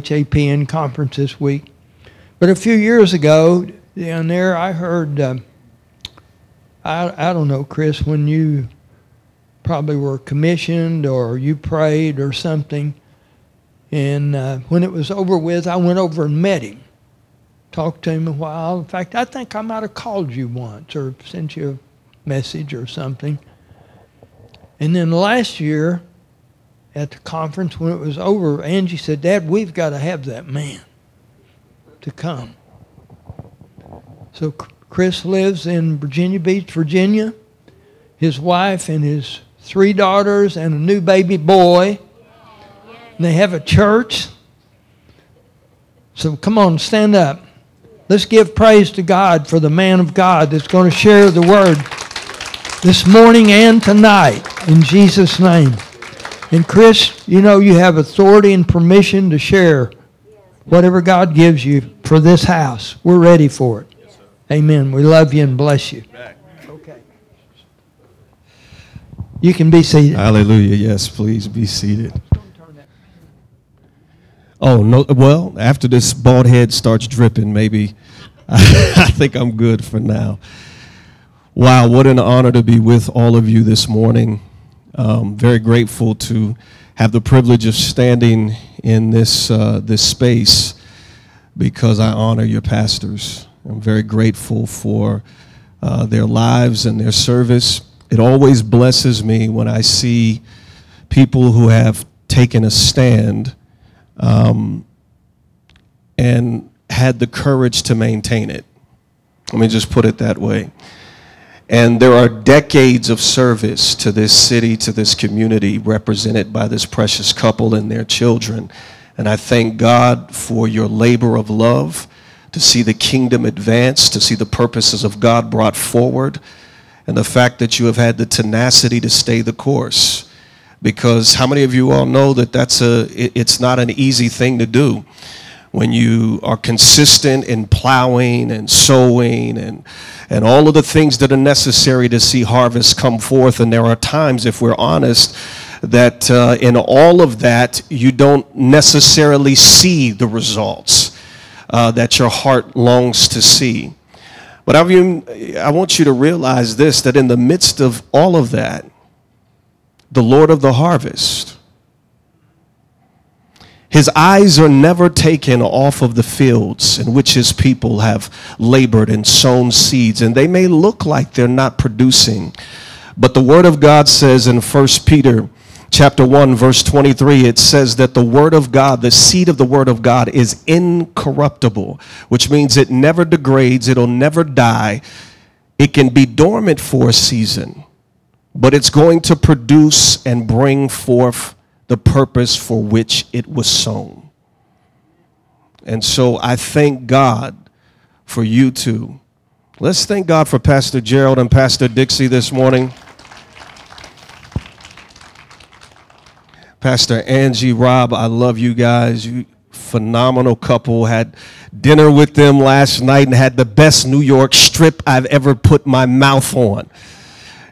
HAPN conference this week. But a few years ago, down there, I heard, uh, I, I don't know, Chris, when you probably were commissioned or you prayed or something. And uh, when it was over with, I went over and met him, talked to him a while. In fact, I think I might have called you once or sent you a message or something. And then last year at the conference, when it was over, Angie said, Dad, we've got to have that man to come. So Chris lives in Virginia Beach, Virginia. His wife and his three daughters and a new baby boy. And they have a church. So come on, stand up. Let's give praise to God for the man of God that's going to share the word this morning and tonight in Jesus' name. And Chris, you know you have authority and permission to share whatever God gives you for this house. We're ready for it. Amen. We love you and bless you. Okay. You can be seated. Hallelujah. Yes, please be seated. Oh, no. Well, after this bald head starts dripping, maybe I think I'm good for now. Wow, what an honor to be with all of you this morning. Um, very grateful to have the privilege of standing in this, uh, this space because I honor your pastors. I'm very grateful for uh, their lives and their service. It always blesses me when I see people who have taken a stand um, and had the courage to maintain it. Let me just put it that way. And there are decades of service to this city, to this community, represented by this precious couple and their children. And I thank God for your labor of love, to see the kingdom advance, to see the purposes of God brought forward, and the fact that you have had the tenacity to stay the course. Because how many of you all know that that's a, it's not an easy thing to do when you are consistent in plowing and sowing and and all of the things that are necessary to see harvest come forth. And there are times if we're honest that uh, in all of that you don't necessarily see the results uh, that your heart longs to see. But I, want you to realize this that in the midst of all of that the lord of the harvest his eyes are never taken off of the fields in which his people have labored and sown seeds, and they may look like they're not producing. But the word of God says in 1 Peter chapter 1 verse 23 it says that the word of God, the seed of the word of God is incorruptible, which means it never degrades, it'll never die. It can be dormant for a season, but it's going to produce and bring forth the purpose for which it was sown. And so I thank God for you two. Let's thank God for Pastor Gerald and Pastor Dixie this morning. Pastor Angie, Rob, I love you guys. You phenomenal couple. Had dinner with them last night and had the best New York strip I've ever put my mouth on.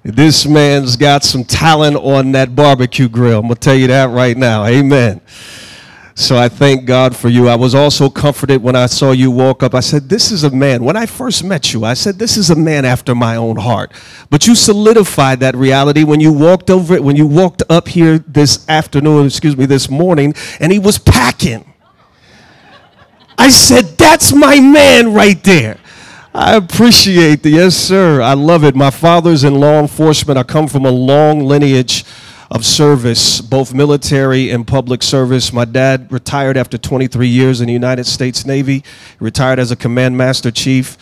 This man's got some talent on that barbecue grill. I'm going to tell you that right now. Amen. So I thank God for you. I was also comforted when I saw you walk up. I said, This is a man. When I first met you, I said, This is a man after my own heart. But you solidified that reality when you walked over it, when you walked up here this afternoon, excuse me, this morning, and he was packing. I said, That's my man right there. I appreciate the yes, sir. I love it. My father's in law enforcement. I come from a long lineage of service, both military and public service. My dad retired after 23 years in the United States Navy, retired as a command master chief.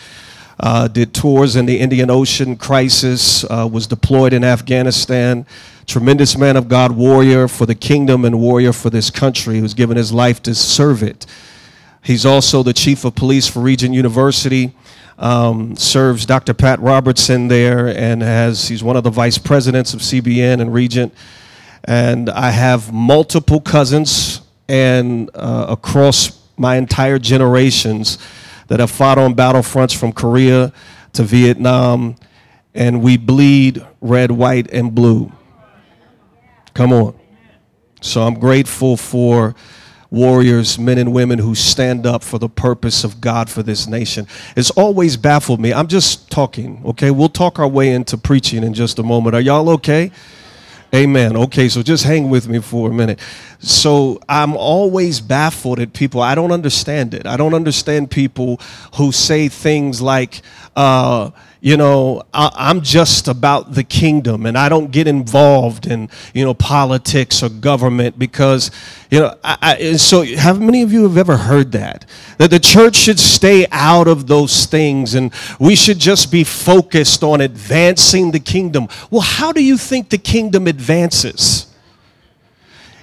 Uh, did tours in the Indian Ocean crisis, uh, was deployed in Afghanistan. Tremendous man of God, warrior for the kingdom and warrior for this country who's given his life to serve it. He's also the chief of police for Regent University um, serves Dr. Pat Robertson there and has he's one of the vice presidents of CBN and Regent. And I have multiple cousins and uh, across my entire generations that have fought on battlefronts from Korea to Vietnam, and we bleed red, white, and blue. Come on. So I'm grateful for warriors, men and women who stand up for the purpose of God for this nation. It's always baffled me. I'm just talking, okay? We'll talk our way into preaching in just a moment. Are y'all okay? Amen. Okay, so just hang with me for a minute. So I'm always baffled at people. I don't understand it. I don't understand people who say things like, uh, you know, I, am just about the kingdom and I don't get involved in, you know, politics or government because, you know, I, I, so how many of you have ever heard that? That the church should stay out of those things and we should just be focused on advancing the kingdom. Well, how do you think the kingdom advances?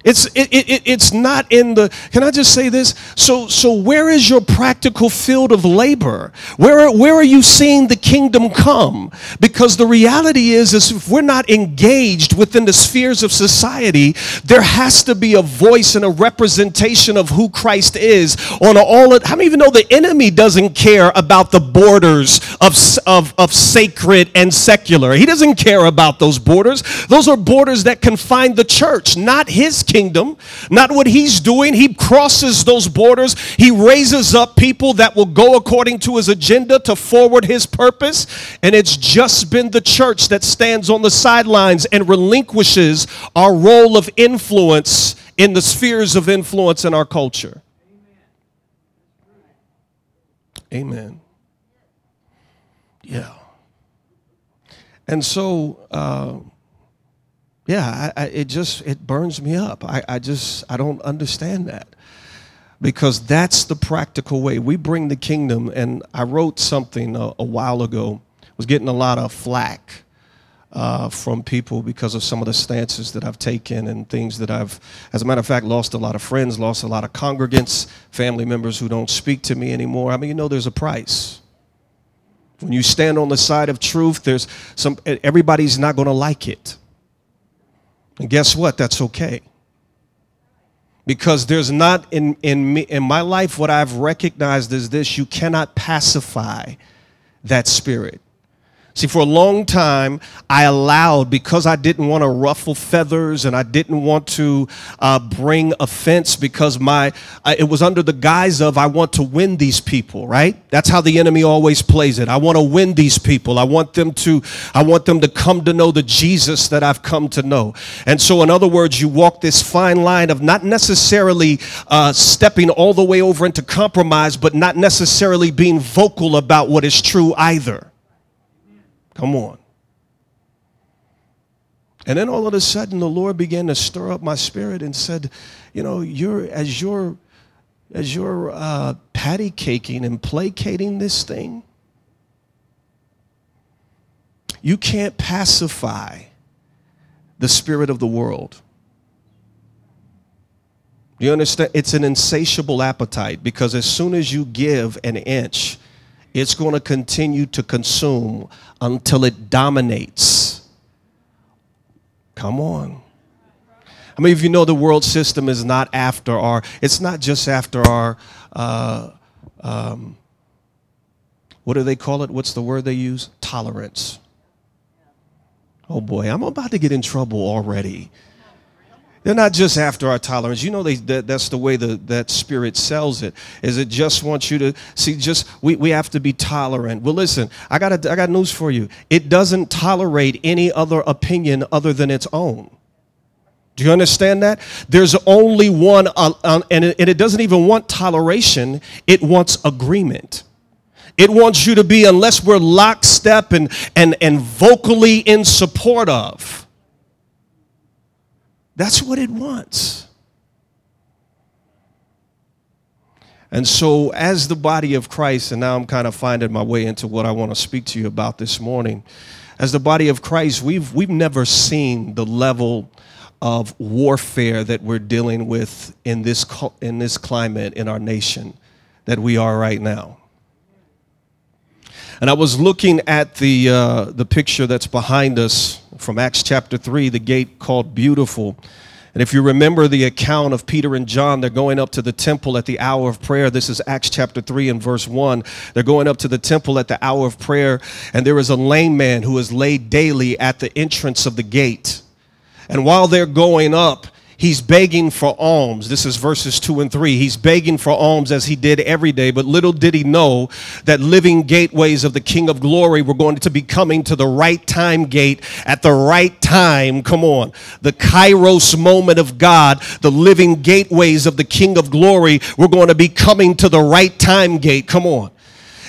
It's, it, it, it's not in the, can I just say this? So, so where is your practical field of labor? Where, where are you seeing the kingdom come? Because the reality is, is if we're not engaged within the spheres of society, there has to be a voice and a representation of who Christ is on all of, how many even know the enemy doesn't care about the borders of, of, of sacred and secular? He doesn't care about those borders. Those are borders that confine the church, not his kingdom, not what he's doing. He crosses those borders. He raises up people that will go according to his agenda to forward his purpose. And it's just been the church that stands on the sidelines and relinquishes our role of influence in the spheres of influence in our culture. Amen. Yeah. And so, uh, yeah, I, I, it just it burns me up. I, I just I don't understand that because that's the practical way we bring the kingdom. And I wrote something a, a while ago. Was getting a lot of flack uh, from people because of some of the stances that I've taken and things that I've, as a matter of fact, lost a lot of friends, lost a lot of congregants, family members who don't speak to me anymore. I mean, you know, there's a price. When you stand on the side of truth, there's some. Everybody's not going to like it. And guess what? That's okay. Because there's not in, in, me, in my life what I've recognized is this you cannot pacify that spirit. See, for a long time, I allowed, because I didn't want to ruffle feathers and I didn't want to uh, bring offense because my, uh, it was under the guise of I want to win these people, right? That's how the enemy always plays it. I want to win these people. I want them to, I want them to come to know the Jesus that I've come to know. And so, in other words, you walk this fine line of not necessarily uh, stepping all the way over into compromise, but not necessarily being vocal about what is true either. Come on. And then all of a sudden the Lord began to stir up my spirit and said, you know, you're as you're as you're uh, patty caking and placating this thing, you can't pacify the spirit of the world. You understand? It's an insatiable appetite because as soon as you give an inch, it's going to continue to consume until it dominates. Come on. I mean, if you know the world system is not after our, it's not just after our, uh, um, what do they call it? What's the word they use? Tolerance. Oh boy, I'm about to get in trouble already. They're not just after our tolerance. You know, they, that, that's the way the, that spirit sells it. Is it just wants you to see? Just we, we have to be tolerant. Well, listen, I got I got news for you. It doesn't tolerate any other opinion other than its own. Do you understand that? There's only one, uh, uh, and, it, and it doesn't even want toleration. It wants agreement. It wants you to be, unless we're lockstep and and and vocally in support of that's what it wants. And so, as the body of Christ, and now I'm kind of finding my way into what I want to speak to you about this morning. As the body of Christ, we've, we've never seen the level of warfare that we're dealing with in this, in this climate in our nation that we are right now. And I was looking at the, uh, the picture that's behind us from Acts chapter 3, the gate called Beautiful. And if you remember the account of Peter and John, they're going up to the temple at the hour of prayer. This is Acts chapter 3 and verse 1. They're going up to the temple at the hour of prayer, and there is a lame man who is laid daily at the entrance of the gate. And while they're going up, He's begging for alms. This is verses 2 and 3. He's begging for alms as he did every day, but little did he know that living gateways of the King of Glory were going to be coming to the right time gate at the right time. Come on. The kairos moment of God, the living gateways of the King of Glory were going to be coming to the right time gate. Come on.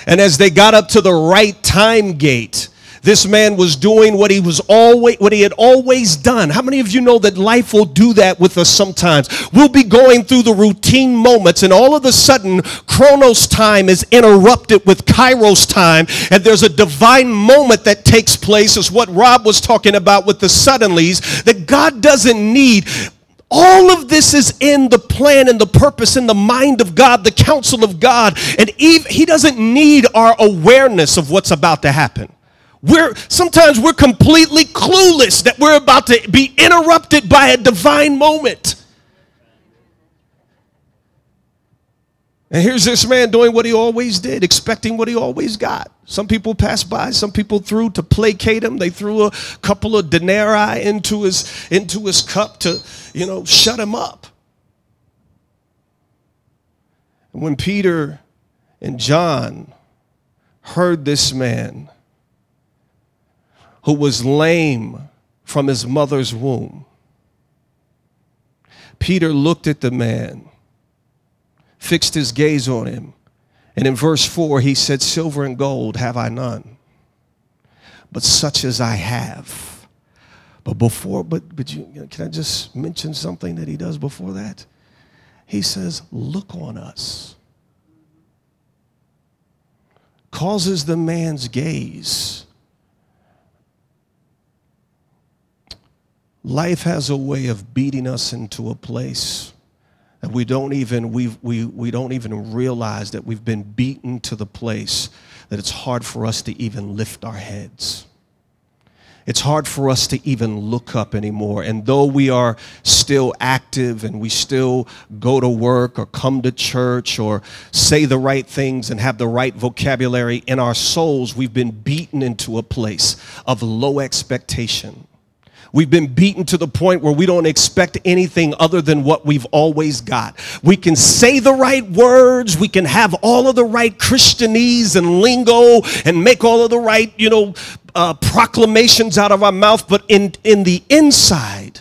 And as they got up to the right time gate, this man was doing what he was always what he had always done. How many of you know that life will do that with us sometimes? We'll be going through the routine moments and all of a sudden chronos time is interrupted with kairos time and there's a divine moment that takes place is what Rob was talking about with the suddenlies that God doesn't need all of this is in the plan and the purpose in the mind of God, the counsel of God. And even, He doesn't need our awareness of what's about to happen. We're sometimes we're completely clueless that we're about to be interrupted by a divine moment. And here's this man doing what he always did, expecting what he always got. Some people passed by, some people threw to placate him. They threw a couple of denarii into his into his cup to, you know, shut him up. And when Peter and John heard this man, who was lame from his mother's womb. Peter looked at the man, fixed his gaze on him, and in verse 4 he said, Silver and gold have I none, but such as I have. But before, but, but you, can I just mention something that he does before that? He says, Look on us. Causes the man's gaze life has a way of beating us into a place that we don't even we we, we don't even realize that we've been beaten to the place that it's hard for us to even lift our heads it's hard for us to even look up anymore. And though we are still active and we still go to work or come to church or say the right things and have the right vocabulary in our souls, we've been beaten into a place of low expectation. We've been beaten to the point where we don't expect anything other than what we've always got. We can say the right words, we can have all of the right Christianese and lingo and make all of the right, you know, uh, proclamations out of our mouth, but in, in the inside,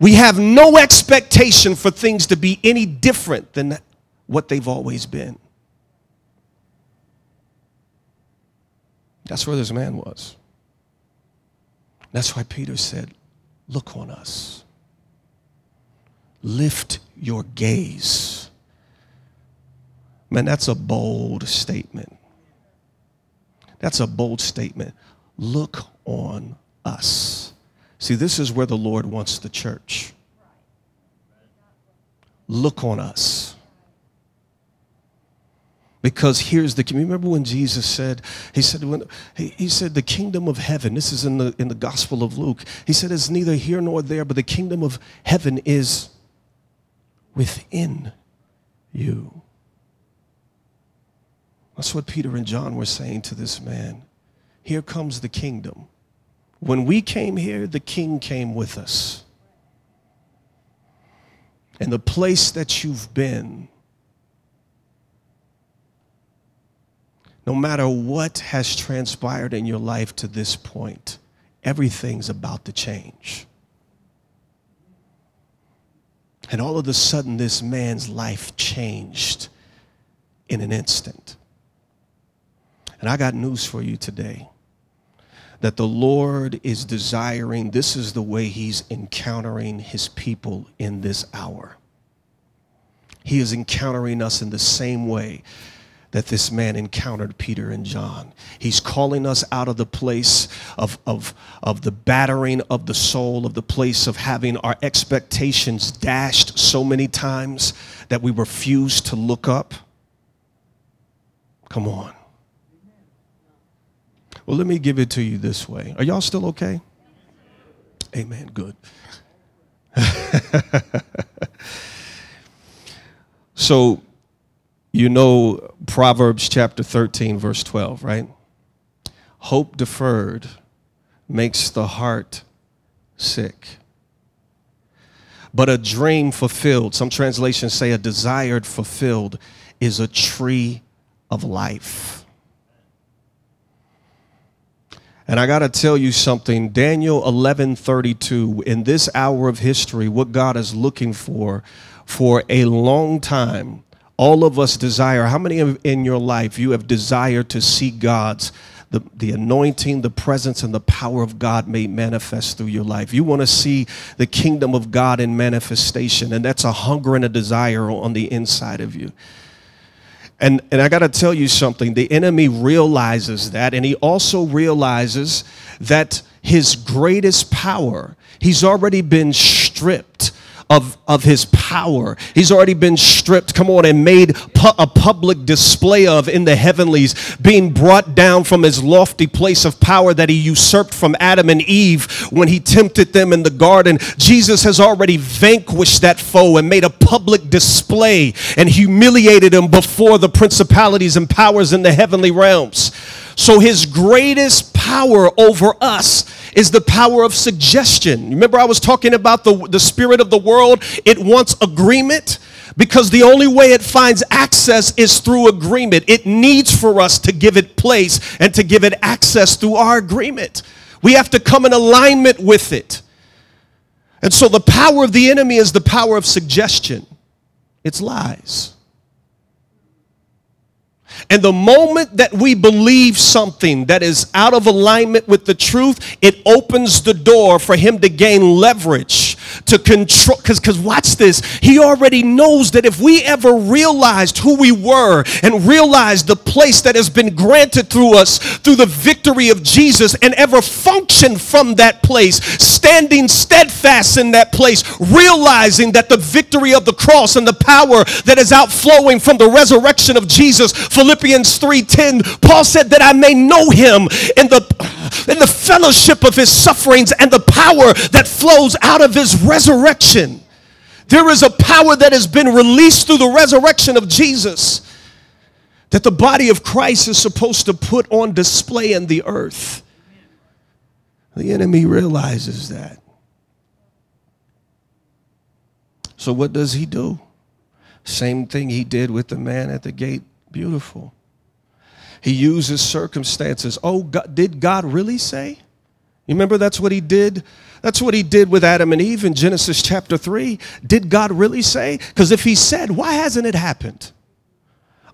we have no expectation for things to be any different than what they've always been. That's where this man was. That's why Peter said, Look on us. Lift your gaze. Man, that's a bold statement. That's a bold statement. Look on us. See, this is where the Lord wants the church. Look on us. Because here's the remember when Jesus said, he said, when, he, he said, the kingdom of heaven, this is in the in the Gospel of Luke. He said, it's neither here nor there, but the kingdom of heaven is within you. That's what Peter and John were saying to this man. Here comes the kingdom. When we came here, the king came with us. And the place that you've been no matter what has transpired in your life to this point, everything's about to change. And all of a sudden, this man's life changed in an instant. And I got news for you today that the Lord is desiring, this is the way He's encountering His people in this hour. He is encountering us in the same way that this man encountered Peter and John. He's calling us out of the place of, of, of the battering of the soul, of the place of having our expectations dashed so many times that we refuse to look up. Come on. Well, let me give it to you this way. Are y'all still okay? Amen. Good. so, you know Proverbs chapter 13, verse 12, right? Hope deferred makes the heart sick. But a dream fulfilled, some translations say a desired fulfilled, is a tree of life. And I got to tell you something, Daniel 11:32 in this hour of history what God is looking for for a long time. All of us desire, how many in your life you have desired to see God's the, the anointing, the presence, and the power of God made manifest through your life. You want to see the kingdom of God in manifestation, and that's a hunger and a desire on the inside of you. And, and I got to tell you something the enemy realizes that, and he also realizes that his greatest power, he's already been stripped of, of his power. He's already been stripped, come on, and made pu- a public display of in the heavenlies, being brought down from his lofty place of power that he usurped from Adam and Eve when he tempted them in the garden. Jesus has already vanquished that foe and made a public display and humiliated him before the principalities and powers in the heavenly realms. So his greatest power over us is the power of suggestion. Remember, I was talking about the, the spirit of the world, it wants agreement because the only way it finds access is through agreement. It needs for us to give it place and to give it access through our agreement. We have to come in alignment with it. And so the power of the enemy is the power of suggestion, it's lies. And the moment that we believe something that is out of alignment with the truth, it opens the door for him to gain leverage to control. Because, because watch this, he already knows that if we ever realized who we were and realized the place that has been granted through us through the victory of Jesus and ever function from that place, standing steadfast in that place, realizing that the victory of the cross and the power that is outflowing from the resurrection of Jesus, Philippians 3:10, Paul said that I may know him in the in the fellowship of his sufferings and the power that flows out of his resurrection. There is a power that has been released through the resurrection of Jesus that the body of Christ is supposed to put on display in the earth. The enemy realizes that. So, what does he do? Same thing he did with the man at the gate. Beautiful. He uses circumstances. Oh, God, did God really say? You remember that's what he did? That's what he did with Adam and Eve in Genesis chapter 3. Did God really say? Because if he said, why hasn't it happened?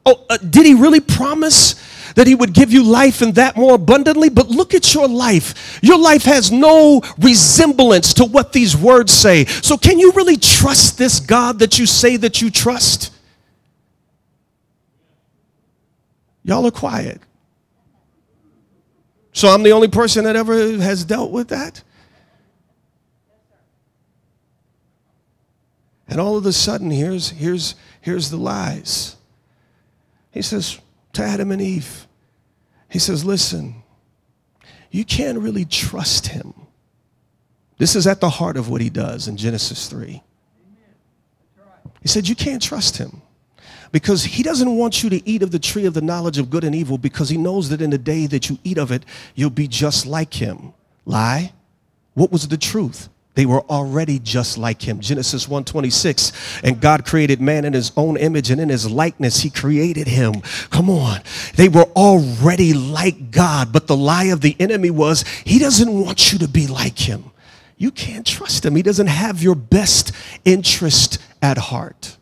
Oh, uh, did he really promise that he would give you life and that more abundantly? But look at your life. Your life has no resemblance to what these words say. So, can you really trust this God that you say that you trust? Y'all are quiet. So I'm the only person that ever has dealt with that? And all of a sudden, here's, here's, here's the lies. He says to Adam and Eve, he says, listen, you can't really trust him. This is at the heart of what he does in Genesis 3. He said, You can't trust him because he doesn't want you to eat of the tree of the knowledge of good and evil because he knows that in the day that you eat of it, you'll be just like him. Lie? What was the truth? They were already just like him. Genesis 1:26. And God created man in his own image and in his likeness he created him. Come on. They were already like God, but the lie of the enemy was he doesn't want you to be like him. You can't trust him. He doesn't have your best interest at heart.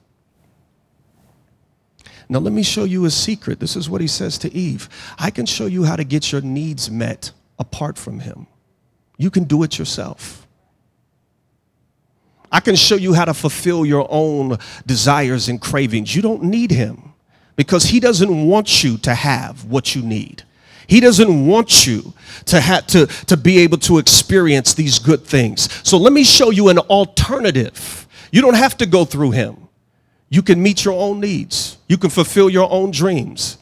Now, let me show you a secret. This is what he says to Eve I can show you how to get your needs met apart from him. You can do it yourself. I can show you how to fulfill your own desires and cravings. You don't need him because he doesn't want you to have what you need. He doesn't want you to have to, to be able to experience these good things. So let me show you an alternative. You don't have to go through him. You can meet your own needs. You can fulfill your own dreams.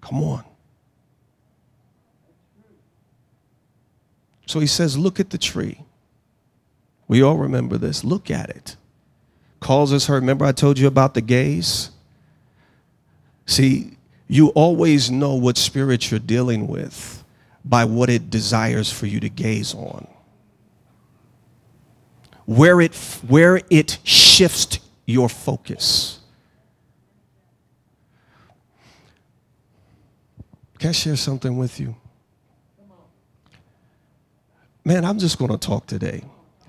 Come on. So he says, Look at the tree. We all remember this. Look at it. Causes her. Remember, I told you about the gaze? See, you always know what spirit you're dealing with by what it desires for you to gaze on. where it, where it shifts your focus. Can I share something with you? Man, I'm just going to talk today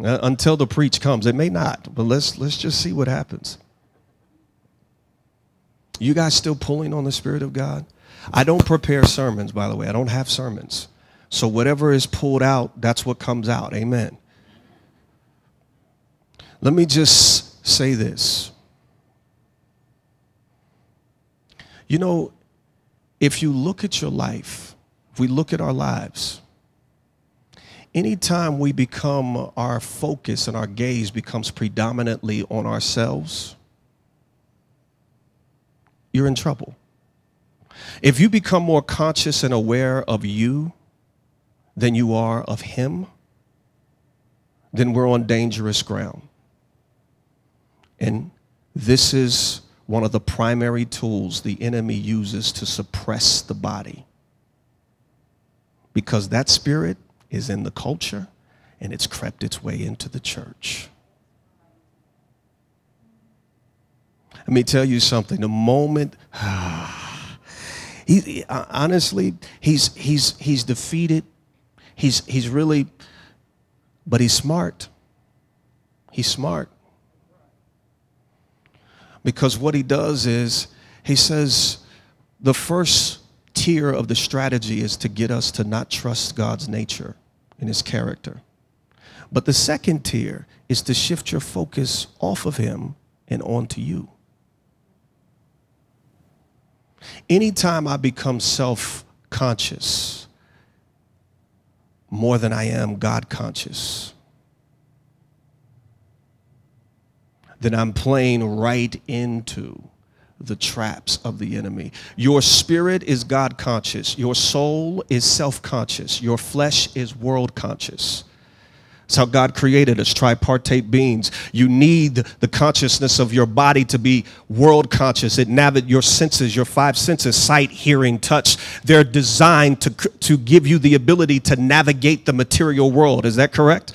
uh, until the preach comes. It may not, but let's let's just see what happens. You guys still pulling on the Spirit of God? I don't prepare sermons, by the way. I don't have sermons. So whatever is pulled out, that's what comes out. Amen. Let me just say this. You know, if you look at your life, if we look at our lives, anytime we become uh, our focus and our gaze becomes predominantly on ourselves, you're in trouble. If you become more conscious and aware of you than you are of Him, then we're on dangerous ground. And this is one of the primary tools the enemy uses to suppress the body. Because that spirit is in the culture and it's crept its way into the church. Let me tell you something. The moment, he, uh, honestly, he's, he's, he's defeated. He's, he's really, but he's smart. He's smart. Because what he does is, he says, the first tier of the strategy is to get us to not trust God's nature and his character. But the second tier is to shift your focus off of him and onto you. Anytime I become self conscious more than I am God conscious, then I'm playing right into the traps of the enemy. Your spirit is God conscious, your soul is self conscious, your flesh is world conscious. That's how God created us, tripartite beings. You need the consciousness of your body to be world conscious. It navigates your senses, your five senses sight, hearing, touch. They're designed to, to give you the ability to navigate the material world. Is that correct?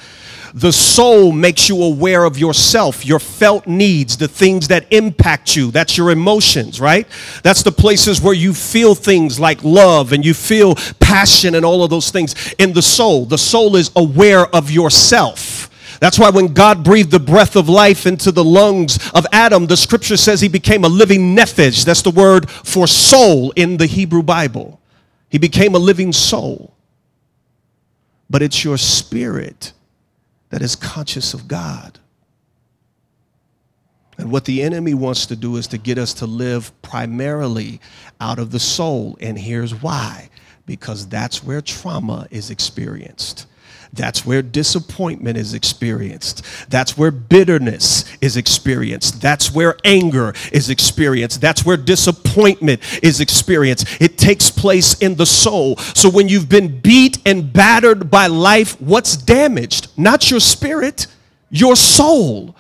The soul makes you aware of yourself, your felt needs, the things that impact you. That's your emotions, right? That's the places where you feel things like love and you feel passion and all of those things in the soul. The soul is aware of yourself. That's why when God breathed the breath of life into the lungs of Adam, the scripture says he became a living nephesh. That's the word for soul in the Hebrew Bible. He became a living soul. But it's your spirit that is conscious of God. And what the enemy wants to do is to get us to live primarily out of the soul. And here's why because that's where trauma is experienced. That's where disappointment is experienced. That's where bitterness is experienced. That's where anger is experienced. That's where disappointment is experienced. It takes place in the soul. So when you've been beat and battered by life, what's damaged? Not your spirit, your soul.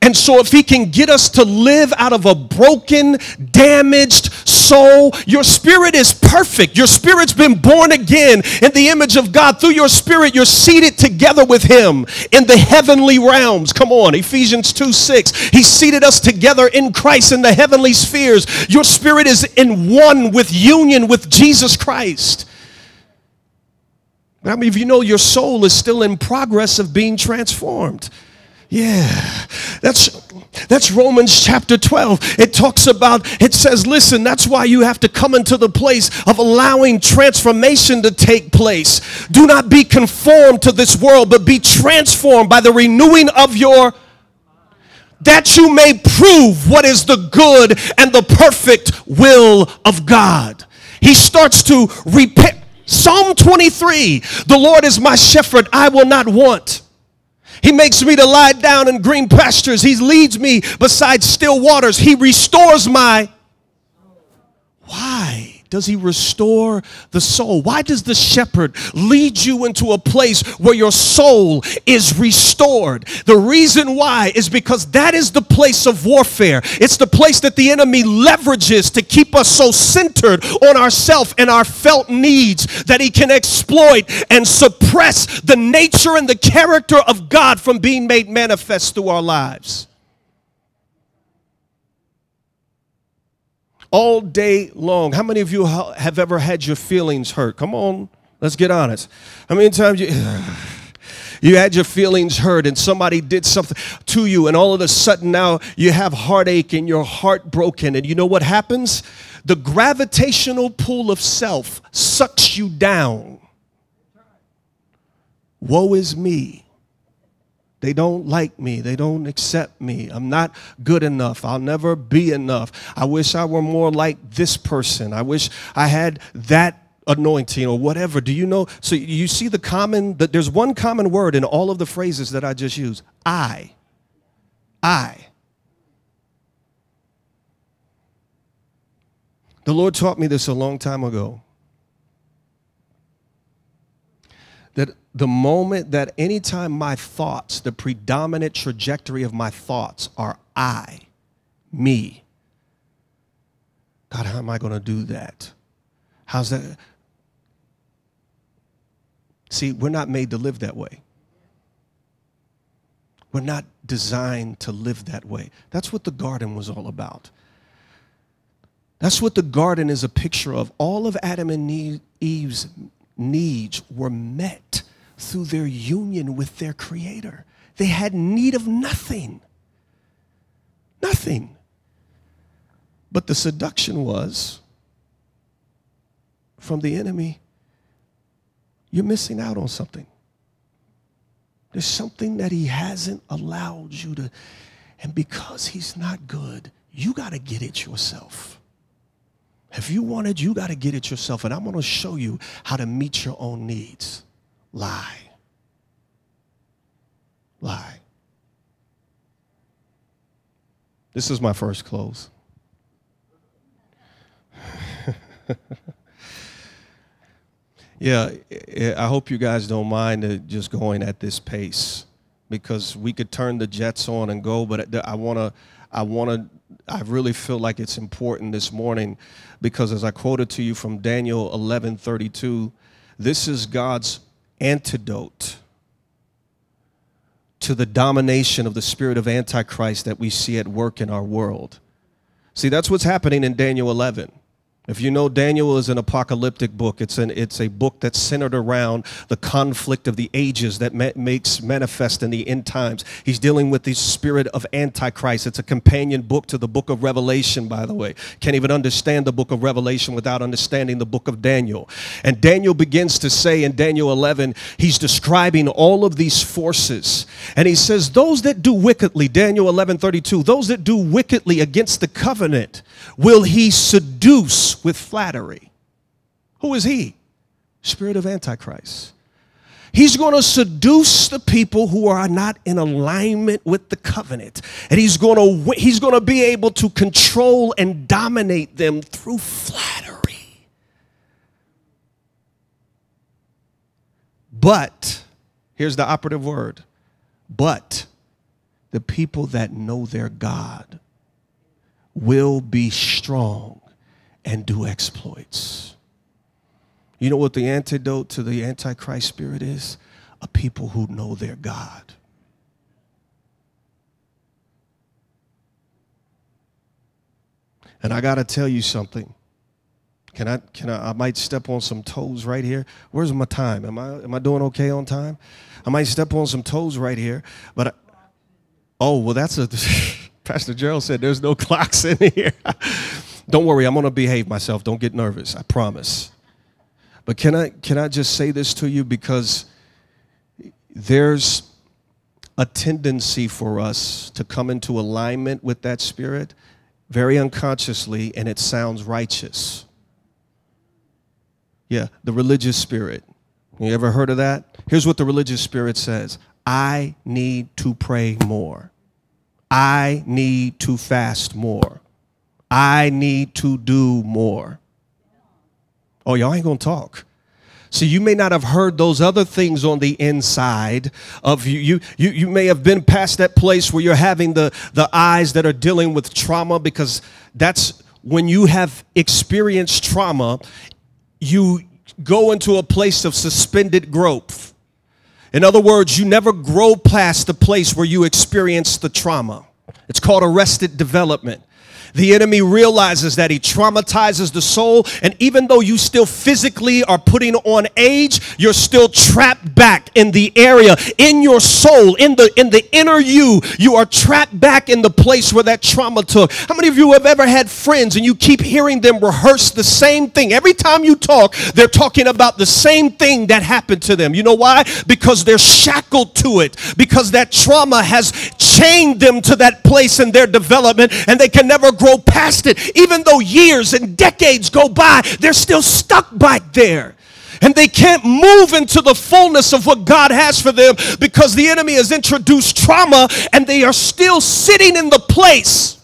And so, if he can get us to live out of a broken, damaged soul, your spirit is perfect. Your spirit's been born again in the image of God. Through your spirit, you're seated together with him in the heavenly realms. Come on, Ephesians 2 6. He seated us together in Christ in the heavenly spheres. Your spirit is in one with union with Jesus Christ. I mean, if you know your soul is still in progress of being transformed. Yeah, that's that's Romans chapter 12. It talks about, it says, listen, that's why you have to come into the place of allowing transformation to take place. Do not be conformed to this world, but be transformed by the renewing of your that you may prove what is the good and the perfect will of God. He starts to repent. Psalm 23 The Lord is my shepherd, I will not want. He makes me to lie down in green pastures. He leads me beside still waters. He restores my. Why does he restore the soul? Why does the shepherd lead you into a place where your soul is restored? The reason why is because that is the place of warfare. It's the place that the enemy leverages to keep us so centered on ourself and our felt needs that he can exploit and suppress the nature and the character of God from being made manifest through our lives. All day long. How many of you have ever had your feelings hurt? Come on, let's get honest. How many times you. You had your feelings hurt and somebody did something to you, and all of a sudden now you have heartache and your heart broken. And you know what happens? The gravitational pull of self sucks you down. Woe is me. They don't like me. They don't accept me. I'm not good enough. I'll never be enough. I wish I were more like this person. I wish I had that anointing or whatever. Do you know? So you see the common, that there's one common word in all of the phrases that I just used I. I. The Lord taught me this a long time ago. That the moment that anytime my thoughts, the predominant trajectory of my thoughts are I, me. God, how am I going to do that? How's that? See, we're not made to live that way. We're not designed to live that way. That's what the garden was all about. That's what the garden is a picture of. All of Adam and Eve's needs were met through their union with their Creator. They had need of nothing. Nothing. But the seduction was from the enemy you're missing out on something. There's something that he hasn't allowed you to, and because he's not good, you got to get it yourself. If you want it, you got to get it yourself. And I'm going to show you how to meet your own needs. Lie. Lie. This is my first close. yeah, I hope you guys don't mind just going at this pace because we could turn the jets on and go, but I want to, I want to, I really feel like it's important this morning because as I quoted to you from Daniel 11:32, this is God's antidote to the domination of the spirit of Antichrist that we see at work in our world. See, that's what's happening in Daniel 11. If you know Daniel is an apocalyptic book, it's, an, it's a book that's centered around the conflict of the ages that ma- makes manifest in the end times. He's dealing with the spirit of Antichrist. It's a companion book to the book of Revelation, by the way. Can't even understand the book of Revelation without understanding the book of Daniel. And Daniel begins to say in Daniel 11, he's describing all of these forces. And he says, Those that do wickedly, Daniel 11 32, those that do wickedly against the covenant, will he seduce with flattery. Who is he? Spirit of Antichrist. He's going to seduce the people who are not in alignment with the covenant. And he's going to he's going to be able to control and dominate them through flattery. But here's the operative word. But the people that know their God will be strong and do exploits. You know what the antidote to the Antichrist spirit is? A people who know their God. And I got to tell you something. Can I, can I, I might step on some toes right here. Where's my time? Am I, am I doing okay on time? I might step on some toes right here, but, I, oh, well, that's a, Pastor Gerald said there's no clocks in here. Don't worry, I'm going to behave myself. Don't get nervous. I promise. But can I can I just say this to you because there's a tendency for us to come into alignment with that spirit very unconsciously and it sounds righteous. Yeah, the religious spirit. You ever heard of that? Here's what the religious spirit says I need to pray more. I need to fast more. I need to do more. Oh, y'all ain't gonna talk. So you may not have heard those other things on the inside of you. You, you, you may have been past that place where you're having the, the eyes that are dealing with trauma because that's when you have experienced trauma, you go into a place of suspended growth. In other words, you never grow past the place where you experience the trauma. It's called arrested development. The enemy realizes that he traumatizes the soul, and even though you still physically are putting on age, you're still trapped back in the area in your soul, in the in the inner you. You are trapped back in the place where that trauma took. How many of you have ever had friends and you keep hearing them rehearse the same thing? Every time you talk, they're talking about the same thing that happened to them. You know why? Because they're shackled to it. Because that trauma has chained them to that place in their development and they can never grow past it. Even though years and decades go by, they're still stuck back there. And they can't move into the fullness of what God has for them because the enemy has introduced trauma and they are still sitting in the place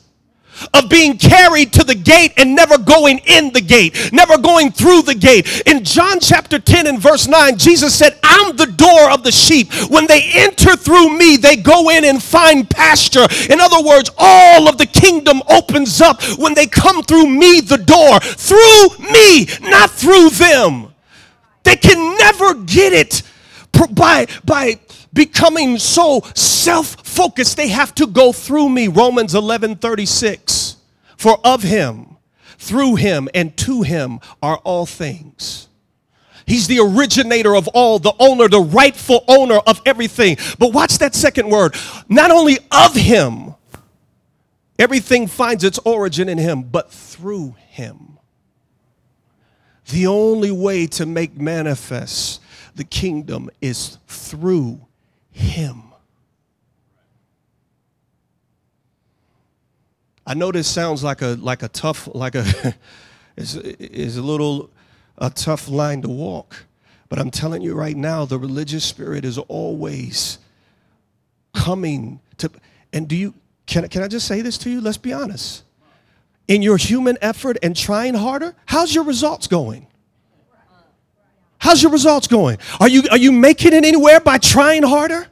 of being carried to the gate and never going in the gate, never going through the gate. In John chapter 10 and verse 9, Jesus said, I'm the door of the sheep. When they enter through me, they go in and find pasture. In other words, all of the kingdom opens up when they come through me, the door, through me, not through them. They can never get it by, by becoming so self focused, they have to go through me. Romans 11 36. For of him, through him, and to him are all things. He's the originator of all, the owner, the rightful owner of everything. But watch that second word. Not only of him, everything finds its origin in him, but through him. The only way to make manifest the kingdom is through him. I know this sounds like a like a tough like a is is a little a tough line to walk, but I'm telling you right now, the religious spirit is always coming to. And do you can can I just say this to you? Let's be honest. In your human effort and trying harder, how's your results going? How's your results going? Are you, are you making it anywhere by trying harder?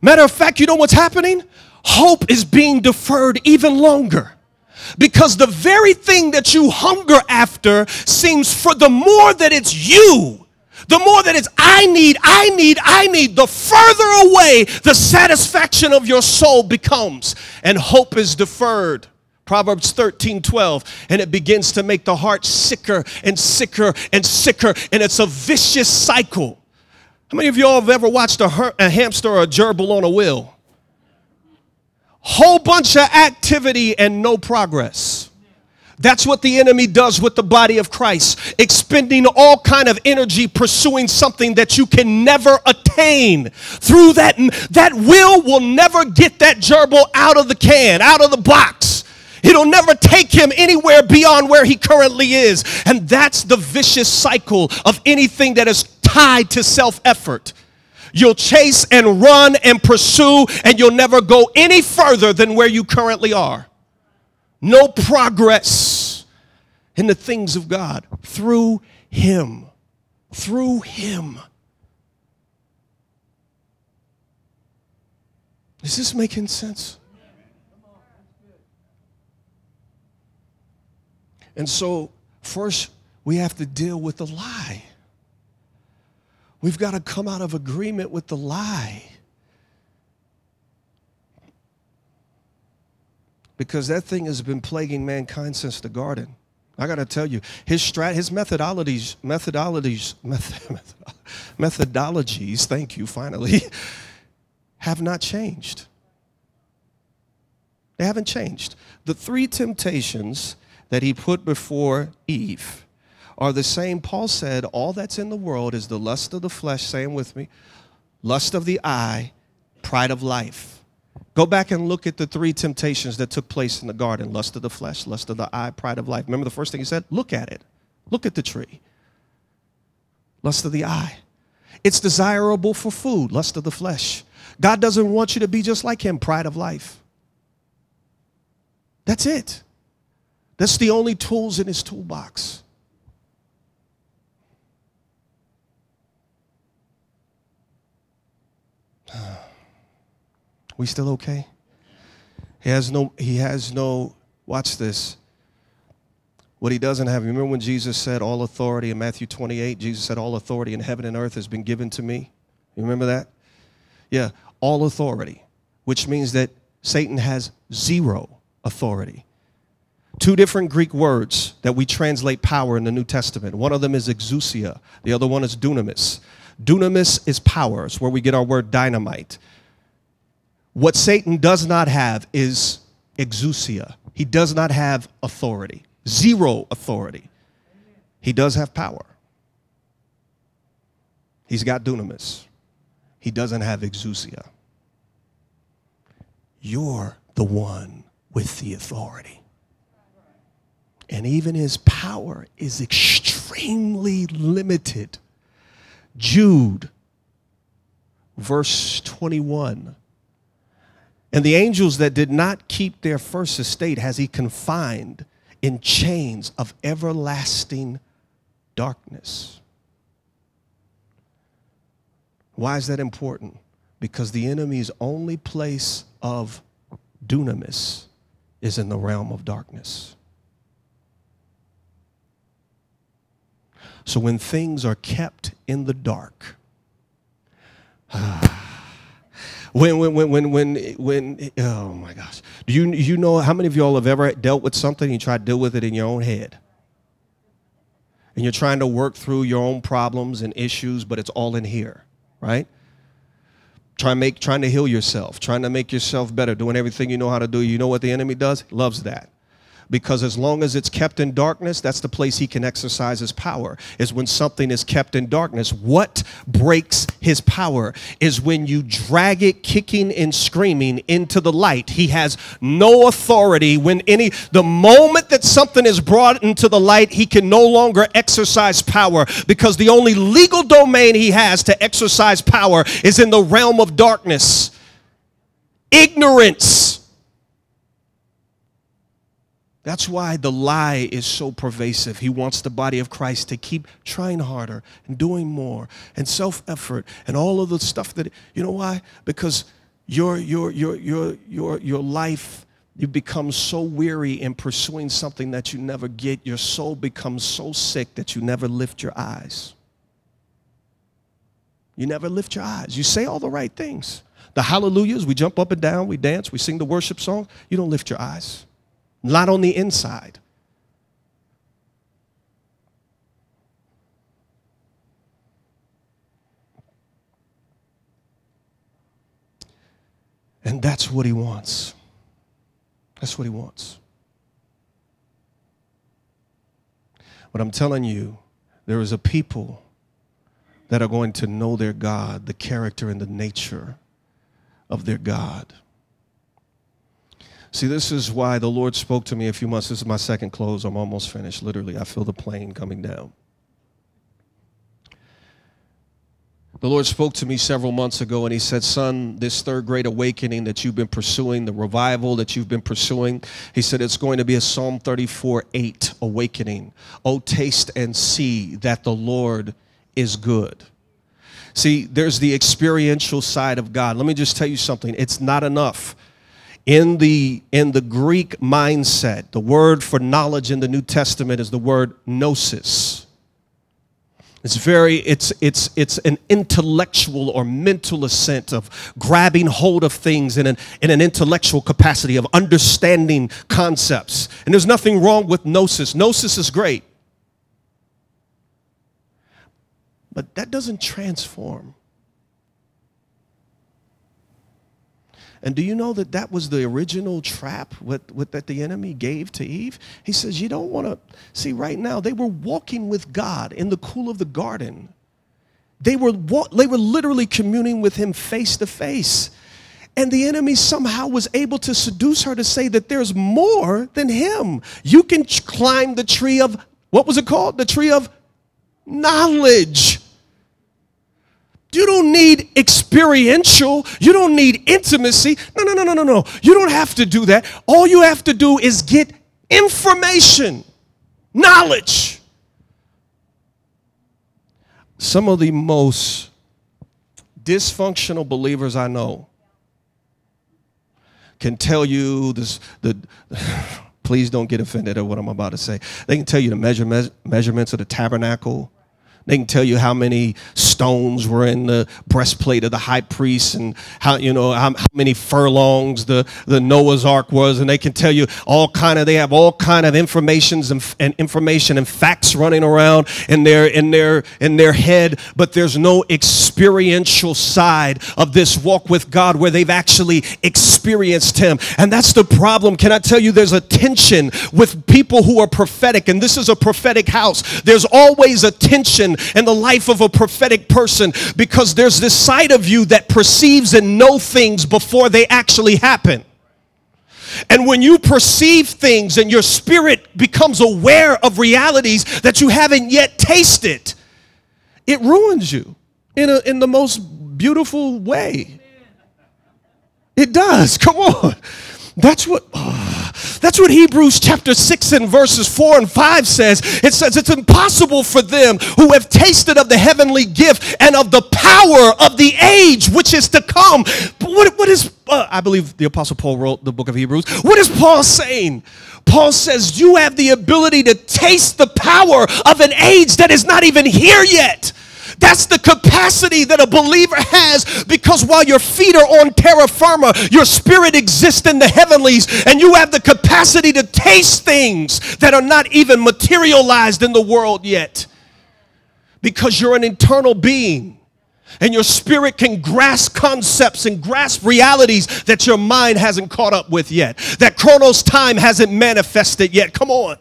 Matter of fact, you know what's happening? Hope is being deferred even longer. Because the very thing that you hunger after seems for the more that it's you, the more that it's I need, I need, I need, the further away the satisfaction of your soul becomes. And hope is deferred. Proverbs 13, 12, and it begins to make the heart sicker and sicker and sicker, and it's a vicious cycle. How many of y'all have ever watched a, her- a hamster or a gerbil on a wheel? Whole bunch of activity and no progress. That's what the enemy does with the body of Christ, expending all kind of energy pursuing something that you can never attain. Through that that will will never get that gerbil out of the can, out of the box. It'll never take him anywhere beyond where he currently is. And that's the vicious cycle of anything that is tied to self effort. You'll chase and run and pursue, and you'll never go any further than where you currently are. No progress in the things of God through Him. Through Him. Is this making sense? And so, first, we have to deal with the lie. We've got to come out of agreement with the lie. Because that thing has been plaguing mankind since the garden. I got to tell you, his strat, his methodologies, methodologies, method, methodologies, thank you, finally, have not changed. They haven't changed. The three temptations that he put before Eve are the same. Paul said, All that's in the world is the lust of the flesh, saying with me, lust of the eye, pride of life. Go back and look at the three temptations that took place in the garden lust of the flesh, lust of the eye, pride of life. Remember the first thing he said? Look at it. Look at the tree. Lust of the eye. It's desirable for food, lust of the flesh. God doesn't want you to be just like him, pride of life. That's it. That's the only tools in his toolbox. We still okay? He has no, he has no, watch this. What he doesn't have, remember when Jesus said, All authority in Matthew 28, Jesus said, All authority in heaven and earth has been given to me. You remember that? Yeah, all authority, which means that Satan has zero authority. Two different Greek words that we translate power in the New Testament. One of them is exousia, the other one is dunamis. Dunamis is power, it's where we get our word dynamite. What Satan does not have is exousia. He does not have authority, zero authority. He does have power. He's got dunamis. He doesn't have exousia. You're the one with the authority. And even his power is extremely limited. Jude, verse 21. And the angels that did not keep their first estate has he confined in chains of everlasting darkness. Why is that important? Because the enemy's only place of dunamis is in the realm of darkness. So when things are kept in the dark, when, when, when, when, when, when, oh my gosh. Do you, you know how many of y'all have ever dealt with something and you try to deal with it in your own head? And you're trying to work through your own problems and issues, but it's all in here, right? Trying to make, trying to heal yourself, trying to make yourself better, doing everything you know how to do. You know what the enemy does? Loves that because as long as it's kept in darkness, that's the place he can exercise his power. Is when something is kept in darkness. What breaks his power is when you drag it kicking and screaming into the light. He has no authority when any the moment that something is brought into the light, he can no longer exercise power because the only legal domain he has to exercise power is in the realm of darkness. Ignorance that's why the lie is so pervasive. He wants the body of Christ to keep trying harder and doing more and self effort and all of the stuff that, you know why? Because your, your, your, your, your, your life, you become so weary in pursuing something that you never get. Your soul becomes so sick that you never lift your eyes. You never lift your eyes. You say all the right things. The hallelujahs, we jump up and down, we dance, we sing the worship song. You don't lift your eyes not on the inside. And that's what he wants. That's what he wants. But I'm telling you, there is a people that are going to know their God, the character and the nature of their God. See, this is why the Lord spoke to me a few months. This is my second close. I'm almost finished. Literally, I feel the plane coming down. The Lord spoke to me several months ago and He said, Son, this third great awakening that you've been pursuing, the revival that you've been pursuing, He said, it's going to be a Psalm 34 8 awakening. Oh, taste and see that the Lord is good. See, there's the experiential side of God. Let me just tell you something. It's not enough in the in the greek mindset the word for knowledge in the new testament is the word gnosis. It's very it's it's it's an intellectual or mental assent of grabbing hold of things in an in an intellectual capacity of understanding concepts. And there's nothing wrong with gnosis. Gnosis is great. But that doesn't transform And do you know that that was the original trap that the enemy gave to Eve? He says, You don't want to. See, right now, they were walking with God in the cool of the garden. They were, they were literally communing with Him face to face. And the enemy somehow was able to seduce her to say that there's more than Him. You can climb the tree of, what was it called? The tree of knowledge. You don't need experiential. You don't need intimacy. No, no, no, no, no, no. You don't have to do that. All you have to do is get information, knowledge. Some of the most dysfunctional believers I know can tell you this the please don't get offended at what I'm about to say. They can tell you the measure, measurements of the tabernacle they can tell you how many stones were in the breastplate of the high priest and how, you know, how, how, many furlongs the, the Noah's ark was. And they can tell you all kind of, they have all kind of informations and, and information and facts running around in their, in their, in their head. But there's no experiential side of this walk with God where they've actually experienced him. And that's the problem. Can I tell you there's a tension with people who are prophetic and this is a prophetic house. There's always a tension in the life of a prophetic person because there's this side of you that perceives and know things before they actually happen. And when you perceive things and your spirit becomes aware of realities that you haven't yet tasted, it ruins you in, a, in the most beautiful way. It does. Come on. That's what. Oh. That's what Hebrews chapter 6 and verses 4 and 5 says. It says it's impossible for them who have tasted of the heavenly gift and of the power of the age which is to come. But what, what is, uh, I believe the Apostle Paul wrote the book of Hebrews. What is Paul saying? Paul says you have the ability to taste the power of an age that is not even here yet. That's the capacity that a believer has because while your feet are on terra firma, your spirit exists in the heavenlies and you have the capacity to taste things that are not even materialized in the world yet because you're an internal being and your spirit can grasp concepts and grasp realities that your mind hasn't caught up with yet, that Chronos time hasn't manifested yet. Come on.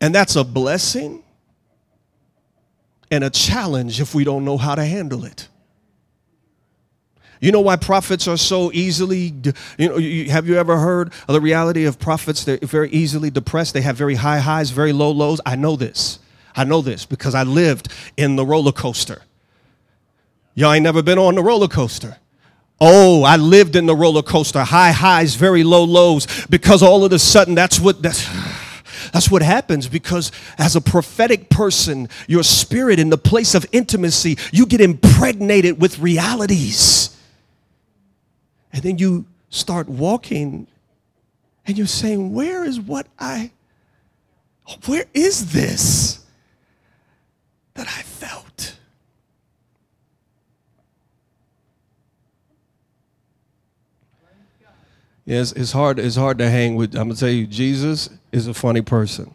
And that's a blessing and a challenge if we don't know how to handle it. You know why prophets are so easily, you know, you, have you ever heard of the reality of prophets? They're very easily depressed. They have very high highs, very low lows. I know this. I know this because I lived in the roller coaster. Y'all ain't never been on the roller coaster. Oh, I lived in the roller coaster, high highs, very low lows, because all of a sudden that's what that's that's what happens because as a prophetic person, your spirit in the place of intimacy, you get impregnated with realities. And then you start walking and you're saying, Where is what I, where is this that I felt? Yes, it's hard. It's hard to hang with. I'm gonna tell you, Jesus is a funny person.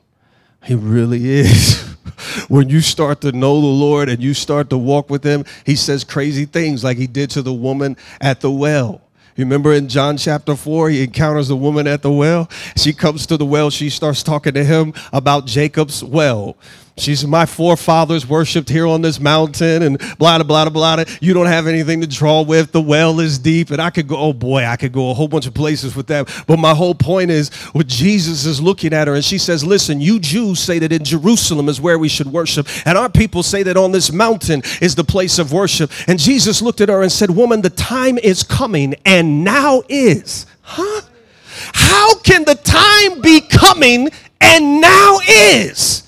He really is. when you start to know the Lord and you start to walk with Him, He says crazy things like He did to the woman at the well. Remember in John chapter 4, he encounters the woman at the well. She comes to the well, she starts talking to him about Jacob's well. She's my forefathers worshipped here on this mountain and blah, blah, blah, blah. You don't have anything to draw with. The well is deep. And I could go, oh boy, I could go a whole bunch of places with that. But my whole point is what Jesus is looking at her and she says, listen, you Jews say that in Jerusalem is where we should worship. And our people say that on this mountain is the place of worship. And Jesus looked at her and said, woman, the time is coming and now is. Huh? How can the time be coming and now is?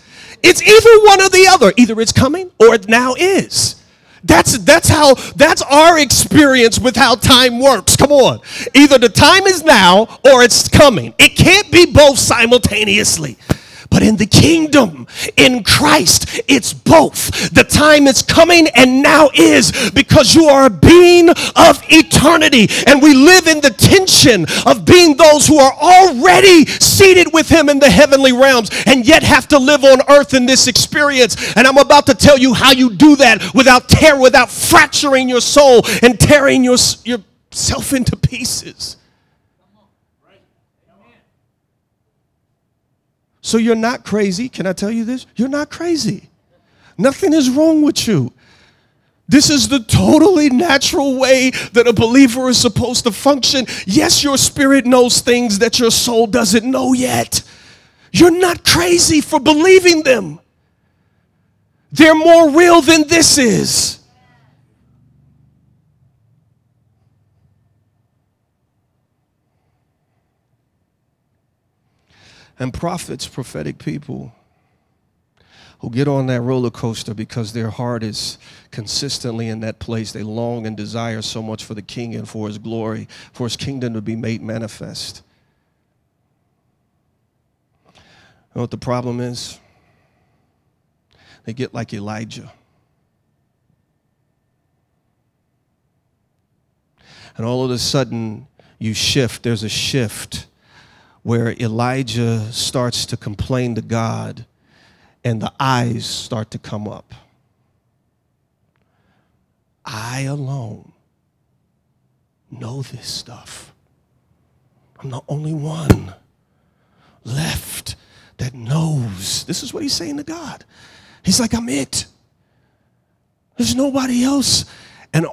It's either one or the other. Either it's coming or it now is. That's that's how that's our experience with how time works. Come on. Either the time is now or it's coming. It can't be both simultaneously. But in the kingdom, in Christ, it's both. The time is coming and now is because you are a being of eternity. And we live in the tension of being those who are already seated with Him in the heavenly realms and yet have to live on earth in this experience. And I'm about to tell you how you do that without tear, without fracturing your soul and tearing your, yourself into pieces. So you're not crazy. Can I tell you this? You're not crazy. Nothing is wrong with you. This is the totally natural way that a believer is supposed to function. Yes, your spirit knows things that your soul doesn't know yet. You're not crazy for believing them. They're more real than this is. And prophets, prophetic people, who get on that roller coaster because their heart is consistently in that place. They long and desire so much for the King and for His glory, for His kingdom to be made manifest. You know what the problem is? They get like Elijah. And all of a sudden, you shift. There's a shift where Elijah starts to complain to God and the eyes start to come up. I alone know this stuff. I'm the only one left that knows. This is what he's saying to God. He's like, I'm it. There's nobody else. And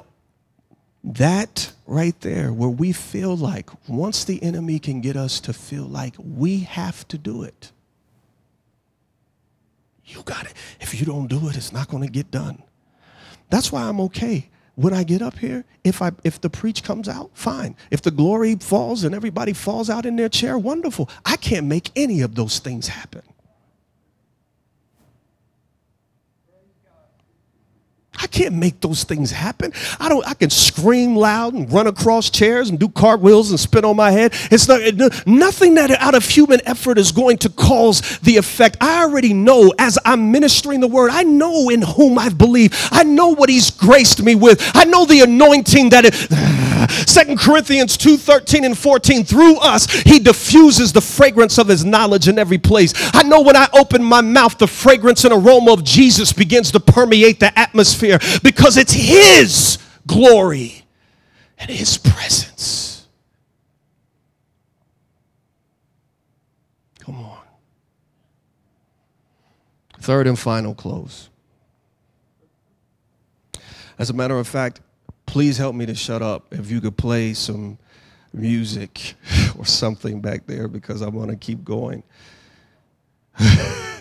that right there, where we feel like once the enemy can get us to feel like we have to do it, you got it. If you don't do it, it's not going to get done. That's why I'm okay. When I get up here, if I if the preach comes out, fine. If the glory falls and everybody falls out in their chair, wonderful. I can't make any of those things happen. I can't make those things happen. I don't. I can scream loud and run across chairs and do cartwheels and spin on my head. It's not nothing that out of human effort is going to cause the effect. I already know as I'm ministering the word. I know in whom I believe. I know what He's graced me with. I know the anointing that it. Second Corinthians two thirteen and fourteen. Through us, He diffuses the fragrance of His knowledge in every place. I know when I open my mouth, the fragrance and aroma of Jesus begins to permeate the atmosphere because it's His glory and His presence. Come on. Third and final close. As a matter of fact, please help me to shut up if you could play some music or something back there because I want to keep going.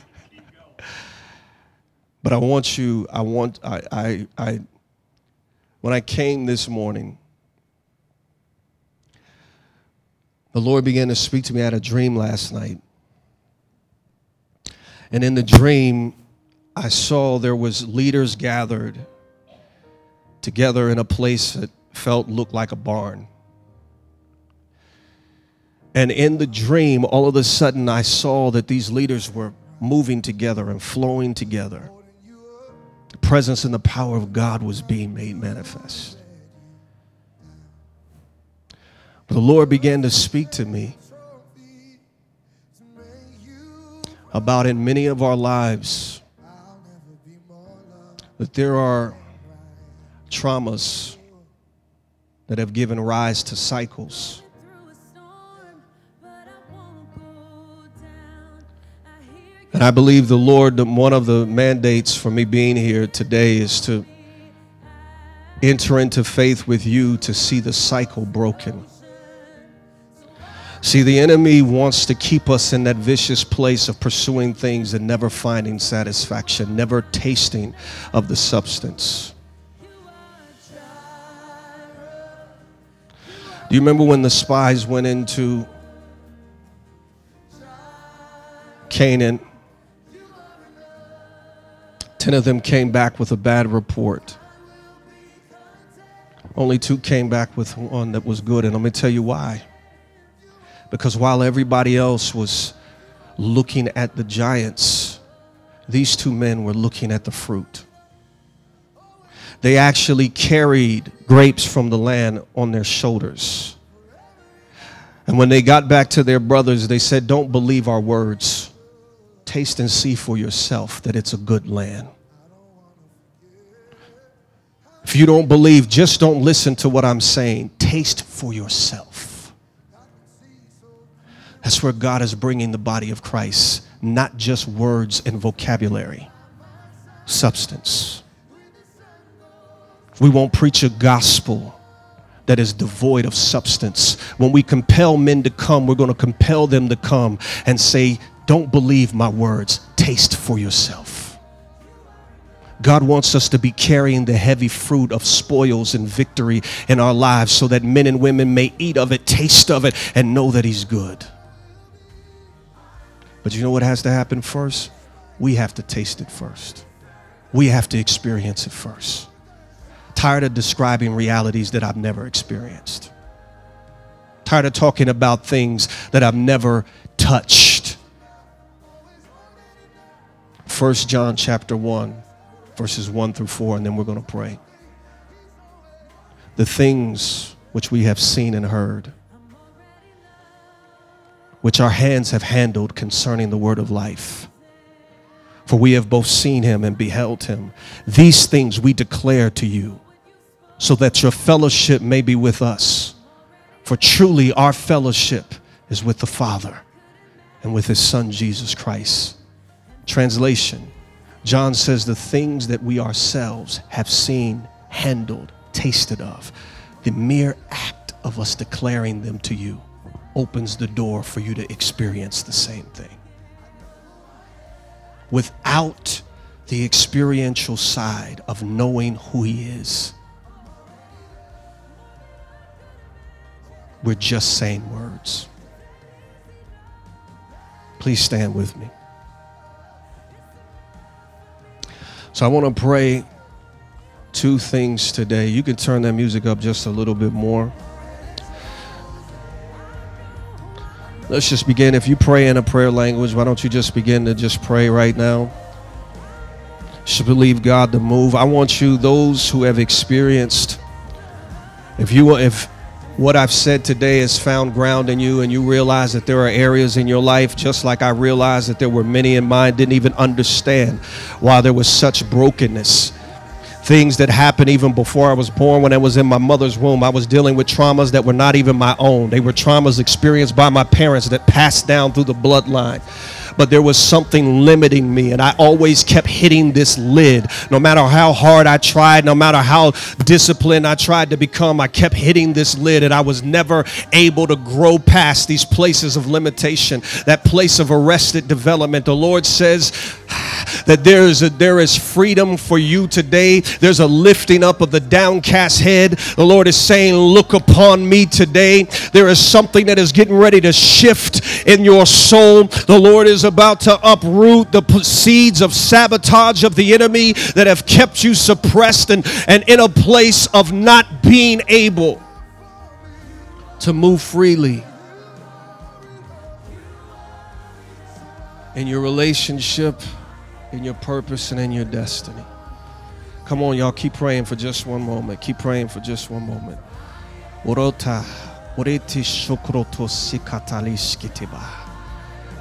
But I want you, I want, I, I, I, when I came this morning, the Lord began to speak to me. I had a dream last night. And in the dream, I saw there was leaders gathered together in a place that felt looked like a barn. And in the dream, all of a sudden, I saw that these leaders were moving together and flowing together presence and the power of God was being made manifest. The Lord began to speak to me about in many of our lives that there are traumas that have given rise to cycles And I believe the Lord, one of the mandates for me being here today is to enter into faith with you to see the cycle broken. See, the enemy wants to keep us in that vicious place of pursuing things and never finding satisfaction, never tasting of the substance. Do you remember when the spies went into Canaan? Ten of them came back with a bad report. Only two came back with one that was good. And let me tell you why. Because while everybody else was looking at the giants, these two men were looking at the fruit. They actually carried grapes from the land on their shoulders. And when they got back to their brothers, they said, Don't believe our words. Taste and see for yourself that it's a good land. If you don't believe, just don't listen to what I'm saying. Taste for yourself. That's where God is bringing the body of Christ, not just words and vocabulary, substance. We won't preach a gospel that is devoid of substance. When we compel men to come, we're going to compel them to come and say, Don't believe my words, taste for yourself. God wants us to be carrying the heavy fruit of spoils and victory in our lives so that men and women may eat of it, taste of it, and know that He's good. But you know what has to happen first? we have to taste it first. We have to experience it first. Tired of describing realities that I've never experienced. Tired of talking about things that I've never touched. 1 John chapter 1, verses 1 through 4, and then we're going to pray. The things which we have seen and heard, which our hands have handled concerning the word of life. For we have both seen him and beheld him. These things we declare to you, so that your fellowship may be with us. For truly our fellowship is with the Father and with his Son, Jesus Christ. Translation John says, The things that we ourselves have seen, handled, tasted of, the mere act of us declaring them to you opens the door for you to experience the same thing. Without the experiential side of knowing who He is, we're just saying words. Please stand with me. So I want to pray two things today. You can turn that music up just a little bit more. Let's just begin. If you pray in a prayer language, why don't you just begin to just pray right now? Should believe God to move. I want you, those who have experienced, if you want, if what I've said today has found ground in you and you realize that there are areas in your life, just like I realized that there were many in mine, didn't even understand why there was such brokenness. Things that happened even before I was born, when I was in my mother's womb. I was dealing with traumas that were not even my own. They were traumas experienced by my parents that passed down through the bloodline but there was something limiting me. And I always kept hitting this lid. No matter how hard I tried, no matter how disciplined I tried to become, I kept hitting this lid. And I was never able to grow past these places of limitation, that place of arrested development. The Lord says, that there is a, there is freedom for you today. There's a lifting up of the downcast head. The Lord is saying, "Look upon me today." There is something that is getting ready to shift in your soul. The Lord is about to uproot the seeds of sabotage of the enemy that have kept you suppressed and, and in a place of not being able to move freely in your relationship in your purpose and in your destiny. Come on, y'all, keep praying for just one moment. Keep praying for just one moment. Orota, oreti shokroto.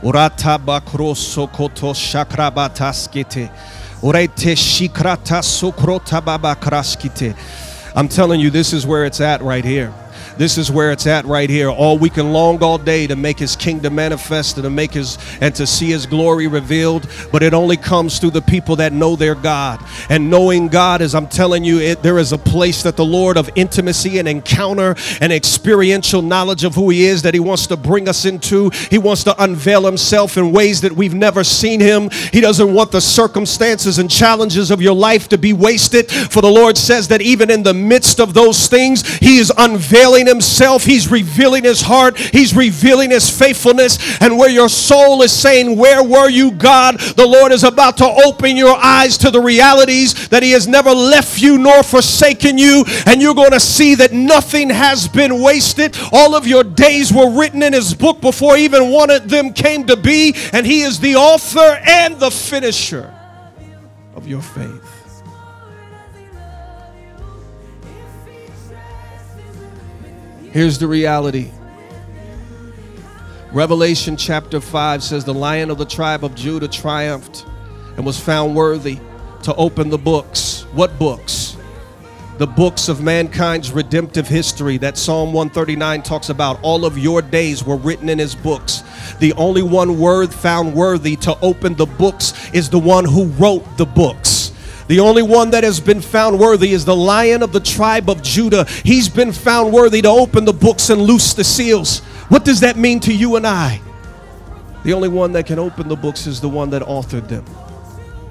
Orata shakrabataskite. Orete shikrata babakraskite. I'm telling you, this is where it's at right here. This is where it's at right here. All we can long all day to make his kingdom manifest and to make his and to see his glory revealed, but it only comes through the people that know their God. And knowing God is I'm telling you, it, there is a place that the Lord of intimacy and encounter and experiential knowledge of who he is that he wants to bring us into. He wants to unveil himself in ways that we've never seen him. He doesn't want the circumstances and challenges of your life to be wasted. For the Lord says that even in the midst of those things, he is unveiling revealing himself, he's revealing his heart, he's revealing his faithfulness. And where your soul is saying, Where were you, God? The Lord is about to open your eyes to the realities that he has never left you nor forsaken you. And you're going to see that nothing has been wasted. All of your days were written in his book before even one of them came to be. And he is the author and the finisher of your faith. Here's the reality. Revelation chapter 5 says, The lion of the tribe of Judah triumphed and was found worthy to open the books. What books? The books of mankind's redemptive history that Psalm 139 talks about. All of your days were written in his books. The only one word found worthy to open the books is the one who wrote the books. The only one that has been found worthy is the lion of the tribe of Judah. He's been found worthy to open the books and loose the seals. What does that mean to you and I? The only one that can open the books is the one that authored them.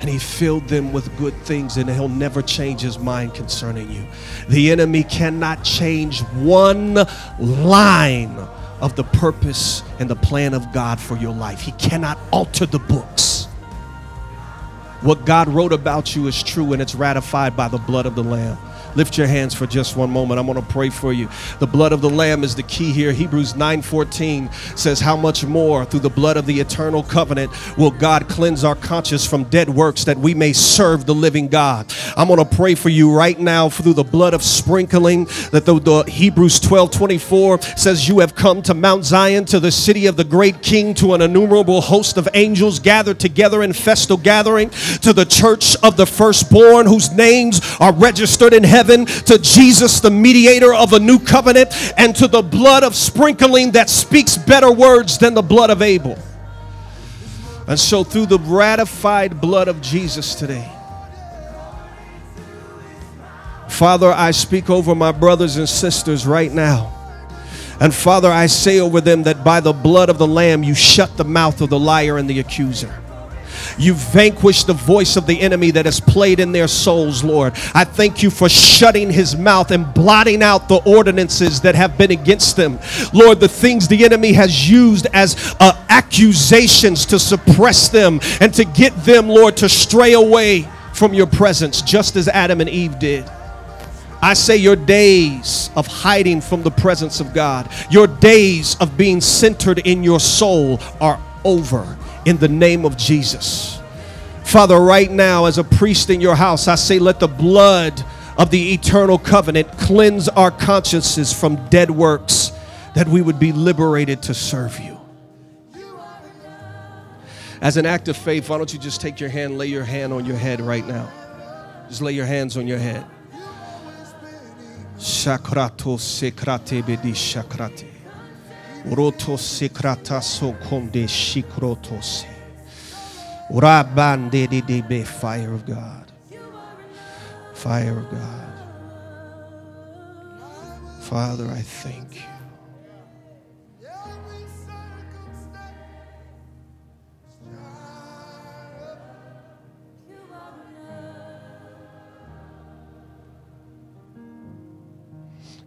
And he filled them with good things, and he'll never change his mind concerning you. The enemy cannot change one line of the purpose and the plan of God for your life. He cannot alter the books. What God wrote about you is true and it's ratified by the blood of the Lamb. Lift your hands for just one moment. I'm going to pray for you. The blood of the lamb is the key here. Hebrews 9:14 says how much more through the blood of the eternal covenant will God cleanse our conscience from dead works that we may serve the living God. I'm going to pray for you right now through the blood of sprinkling that the, the Hebrews 12:24 says you have come to Mount Zion to the city of the great king to an innumerable host of angels gathered together in festal gathering to the church of the firstborn whose names are registered in heaven heaven, to Jesus, the mediator of a new covenant, and to the blood of sprinkling that speaks better words than the blood of Abel. And so, through the ratified blood of Jesus today, Father, I speak over my brothers and sisters right now. And Father, I say over them that by the blood of the Lamb, you shut the mouth of the liar and the accuser. You vanquished the voice of the enemy that has played in their souls, Lord. I thank you for shutting his mouth and blotting out the ordinances that have been against them. Lord, the things the enemy has used as uh, accusations to suppress them and to get them, Lord, to stray away from your presence, just as Adam and Eve did. I say your days of hiding from the presence of God, your days of being centered in your soul are over in the name of Jesus. Father, right now, as a priest in your house, I say, let the blood of the eternal covenant cleanse our consciences from dead works that we would be liberated to serve you. As an act of faith, why don't you just take your hand, lay your hand on your head right now? Just lay your hands on your head. Shakrato sekrate bedi shakrate. Roto sekrata so konde shikrotos. Urabande de debe fire of God. Fire of God. Father, I thank you.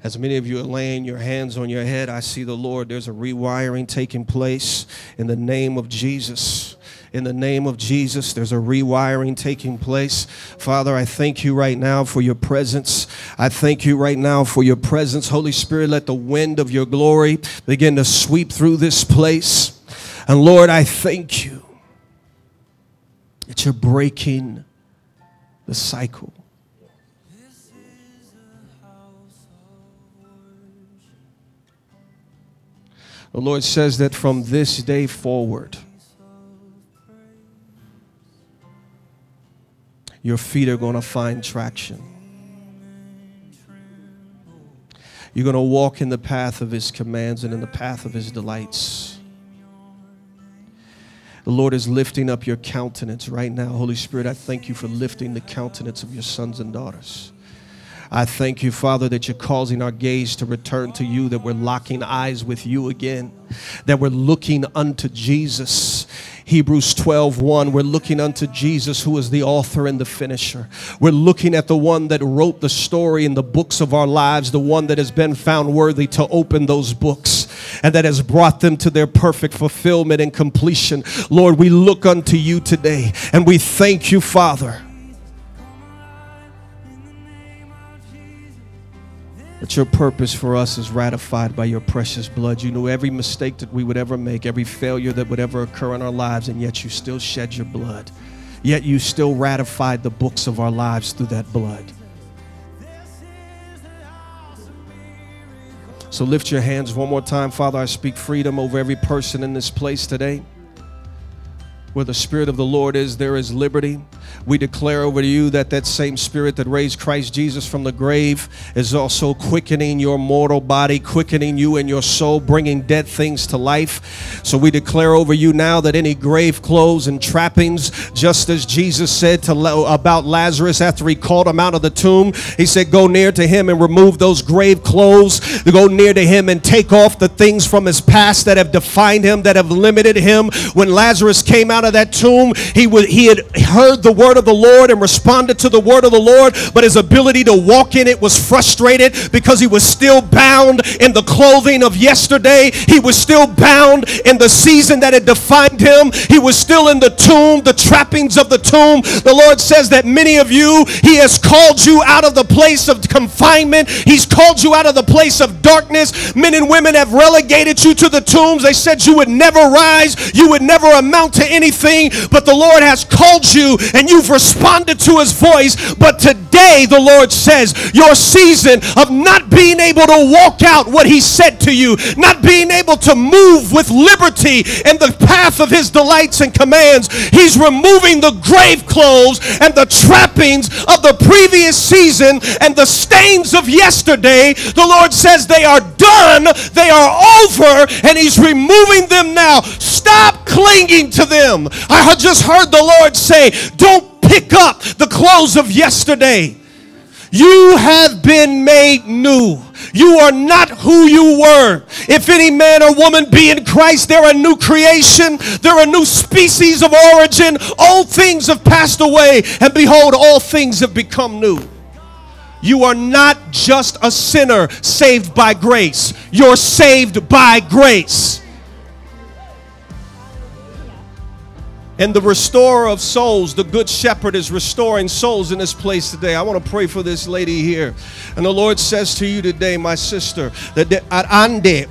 As many of you are laying your hands on your head, I see the Lord. There's a rewiring taking place in the name of Jesus. In the name of Jesus, there's a rewiring taking place. Father, I thank you right now for your presence. I thank you right now for your presence. Holy Spirit, let the wind of your glory begin to sweep through this place. And Lord, I thank you that you're breaking the cycle. The Lord says that from this day forward, your feet are going to find traction. You're going to walk in the path of His commands and in the path of His delights. The Lord is lifting up your countenance right now. Holy Spirit, I thank you for lifting the countenance of your sons and daughters. I thank you, Father, that you're causing our gaze to return to you, that we're locking eyes with you again, that we're looking unto Jesus. Hebrews 12, 1, we're looking unto Jesus, who is the author and the finisher. We're looking at the one that wrote the story in the books of our lives, the one that has been found worthy to open those books and that has brought them to their perfect fulfillment and completion. Lord, we look unto you today and we thank you, Father that your purpose for us is ratified by your precious blood. You knew every mistake that we would ever make, every failure that would ever occur in our lives, and yet you still shed your blood. Yet you still ratified the books of our lives through that blood. So lift your hands one more time. Father, I speak freedom over every person in this place today. Where the Spirit of the Lord is, there is liberty. We declare over to you that that same Spirit that raised Christ Jesus from the grave is also quickening your mortal body, quickening you and your soul, bringing dead things to life. So we declare over you now that any grave clothes and trappings, just as Jesus said to about Lazarus after he called him out of the tomb, he said, Go near to him and remove those grave clothes. Go near to him and take off the things from his past that have defined him, that have limited him. When Lazarus came out of that tomb, he, would, he had heard the word of the Lord and responded to the word of the Lord, but his ability to walk in it was frustrated because he was still bound in the clothing of yesterday. He was still bound in the season that had defined him. He was still in the tomb, the trappings of the tomb. The Lord says that many of you, he has called you out of the place of confinement. He's called you out of the place of darkness. Men and women have relegated you to the tombs. They said you would never rise, you would never amount to anything, but the Lord has called you and you've responded to his voice. But today, the Lord says, your season of not being able to walk out what he said to you, not being able to move with liberty in the path of his delights and commands, he's removing the grave clothes and the trappings of the previous season and the stains of yesterday. The Lord says they are done, they are over, and he's removing them now. Stop clinging to them. I just heard the Lord say, Don't pick up the clothes of yesterday. You have been made new. You are not who you were. If any man or woman be in Christ, they're a new creation. They're a new species of origin. All things have passed away, and behold, all things have become new. You are not just a sinner saved by grace, you're saved by grace. And the restorer of souls, the good shepherd, is restoring souls in this place today. I want to pray for this lady here. And the Lord says to you today, my sister, that ande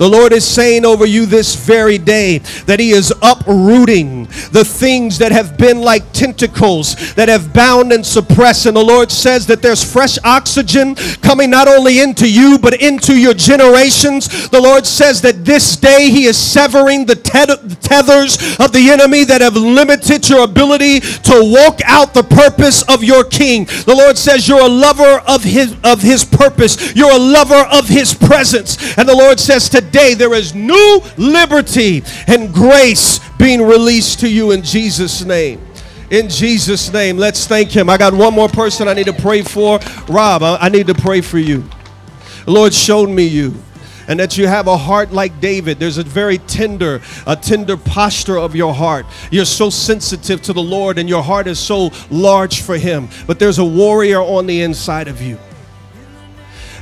the Lord is saying over you this very day that He is uprooting the things that have been like tentacles that have bound and suppressed. And the Lord says that there's fresh oxygen coming not only into you, but into your generations. The Lord says that this day He is severing the tethers of the enemy that have limited your ability to walk out the purpose of your King. The Lord says you're a lover of His, of his purpose, you're a lover of His presence. And the Lord says today, today there is new liberty and grace being released to you in Jesus' name. In Jesus' name, let's thank Him. I got one more person I need to pray for. Rob, I need to pray for you. The Lord showed me you and that you have a heart like David. There's a very tender, a tender posture of your heart. You're so sensitive to the Lord and your heart is so large for him. But there's a warrior on the inside of you.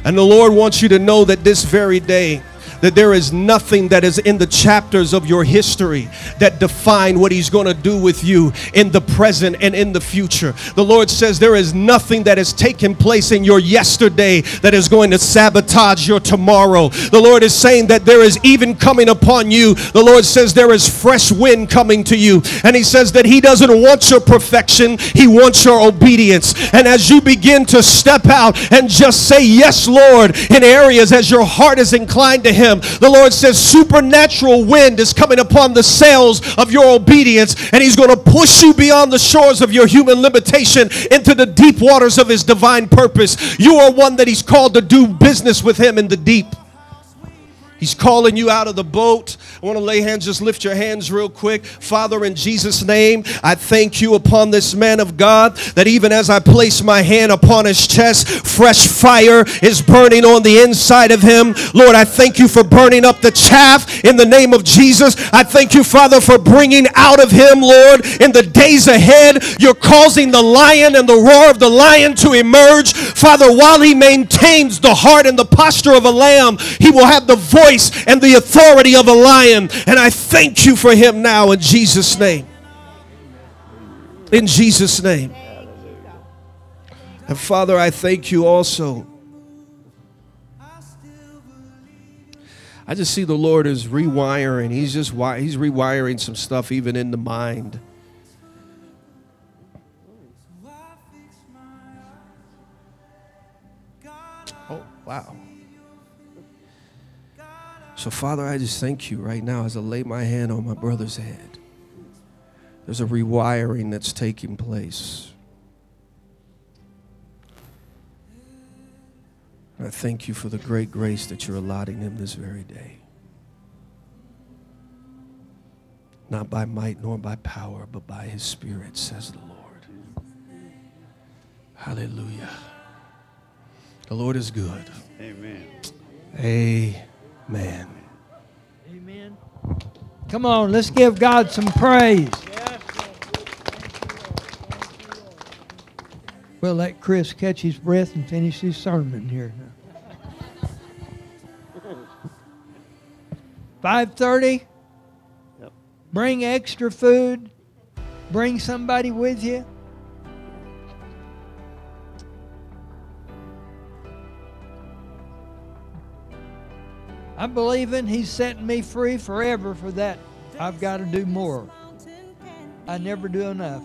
And the Lord wants you to know that this very day that there is nothing that is in the chapters of your history that define what he's going to do with you in the present and in the future. The Lord says there is nothing that has taken place in your yesterday that is going to sabotage your tomorrow. The Lord is saying that there is even coming upon you. The Lord says there is fresh wind coming to you. And he says that he doesn't want your perfection, he wants your obedience. And as you begin to step out and just say yes, Lord, in areas as your heart is inclined to him him. The Lord says, supernatural wind is coming upon the sails of your obedience, and He's going to push you beyond the shores of your human limitation into the deep waters of His divine purpose. You are one that He's called to do business with Him in the deep. He's calling you out of the boat. I want to lay hands, just lift your hands real quick. Father, in Jesus' name, I thank you upon this man of God that even as I place my hand upon his chest, fresh fire is burning on the inside of him. Lord, I thank you for burning up the chaff in the name of Jesus. I thank you, Father, for bringing out of him, Lord, in the days ahead. You're causing the lion and the roar of the lion to emerge. Father, while he maintains the heart and the posture of a lamb, he will have the voice voice and the authority of a lion. And I thank you for him now in Jesus' name. In Jesus' name. And Father, I thank you also. I just see the Lord is rewiring. He's just he's rewiring some stuff even in the mind. Oh, wow. So, Father, I just thank you right now as I lay my hand on my brother's head. There's a rewiring that's taking place. And I thank you for the great grace that you're allotting him this very day. Not by might nor by power, but by his Spirit, says the Lord. Hallelujah. The Lord is good. Amen. Amen. Amen. Amen. Come on, let's give God some praise. We'll let Chris catch his breath and finish his sermon here. Five thirty. Yep. Bring extra food. Bring somebody with you. I'm believing He's setting me free forever for that. I've got to do more. I never do enough.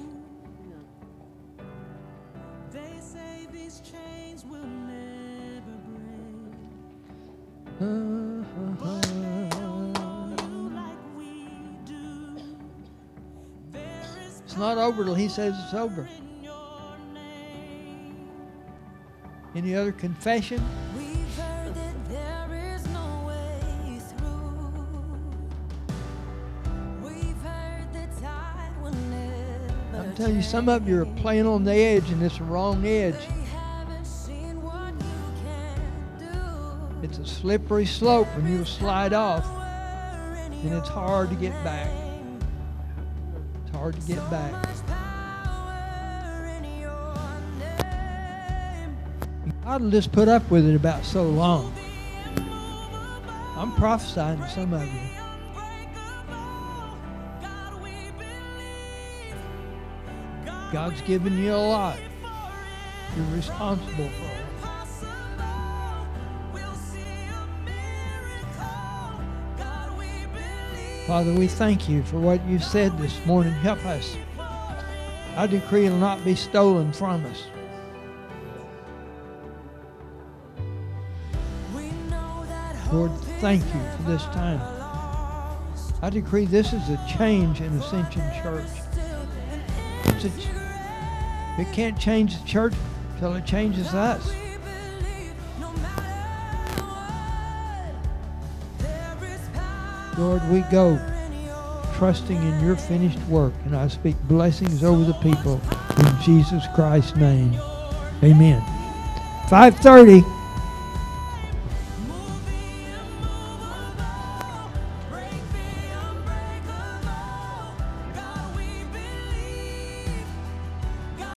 It's not over till He says it's over. Any other confession? Never. You, some of you are playing on the edge, and it's the wrong edge. It's a slippery slope, and you'll slide off, and it's hard to get back. It's hard to get back. God will just put up with it about so long. I'm prophesying to some of you. God's given you a lot. You're responsible for it. Father, we thank you for what you said this morning. Help us. I decree it'll not be stolen from us. Lord, thank you for this time. I decree this is a change in Ascension Church. It can't change the church till it changes us. Lord, we go trusting in your finished work, and I speak blessings over the people in Jesus Christ's name. Amen. 530.